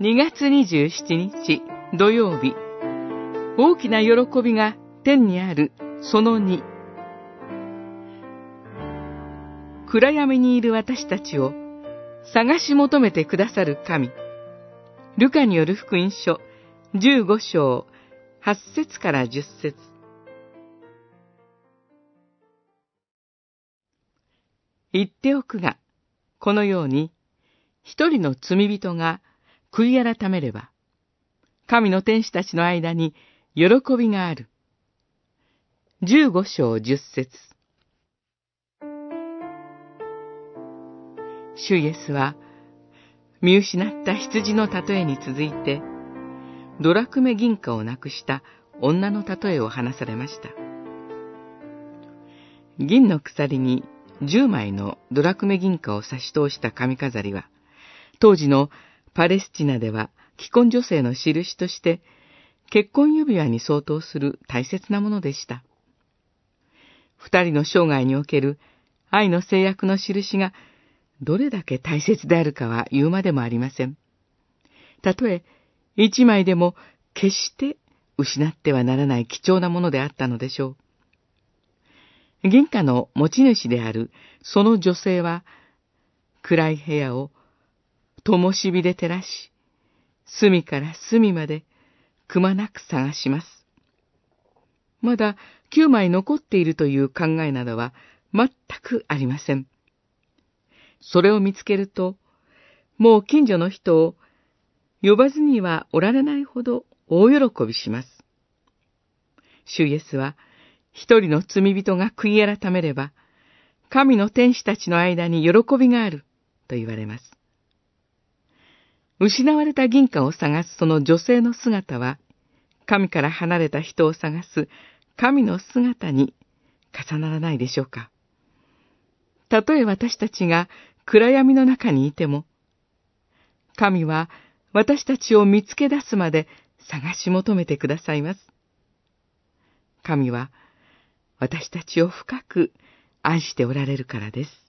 2月27日土曜日。大きな喜びが天にあるその2暗闇にいる私たちを探し求めてくださる神。ルカによる福音書15章8節から10節。言っておくが、このように、一人の罪人が悔い改めれば、神の天使たちの間に喜びがある。十五章十節主イエスは、見失った羊の例えに続いて、ドラクメ銀貨をなくした女の例えを話されました。銀の鎖に10枚のドラクメ銀貨を差し通した髪飾りは、当時のパレスチナでは既婚女性の印として、結婚指輪に相当する大切なものでした。二人の生涯における愛の制約の印がどれだけ大切であるかは言うまでもありません。たとえ一枚でも決して失ってはならない貴重なものであったのでしょう。銀貨の持ち主であるその女性は、暗い部屋を灯火で照らし、隅から隅までくまなく探します。まだ9枚残っているという考えなどは全くありません。それを見つけると、もう近所の人を呼ばずにはおられないほど大喜びします。主イエスは、一人の罪人が悔い改めれば、神の天使たちの間に喜びがあると言われます。失われた銀貨を探すその女性の姿は、神から離れた人を探す神の姿に重ならないでしょうか。たとえ私たちが暗闇の中にいても、神は私たちを見つけ出すまで探し求めてくださいます。神は私たちを深く愛しておられるからです。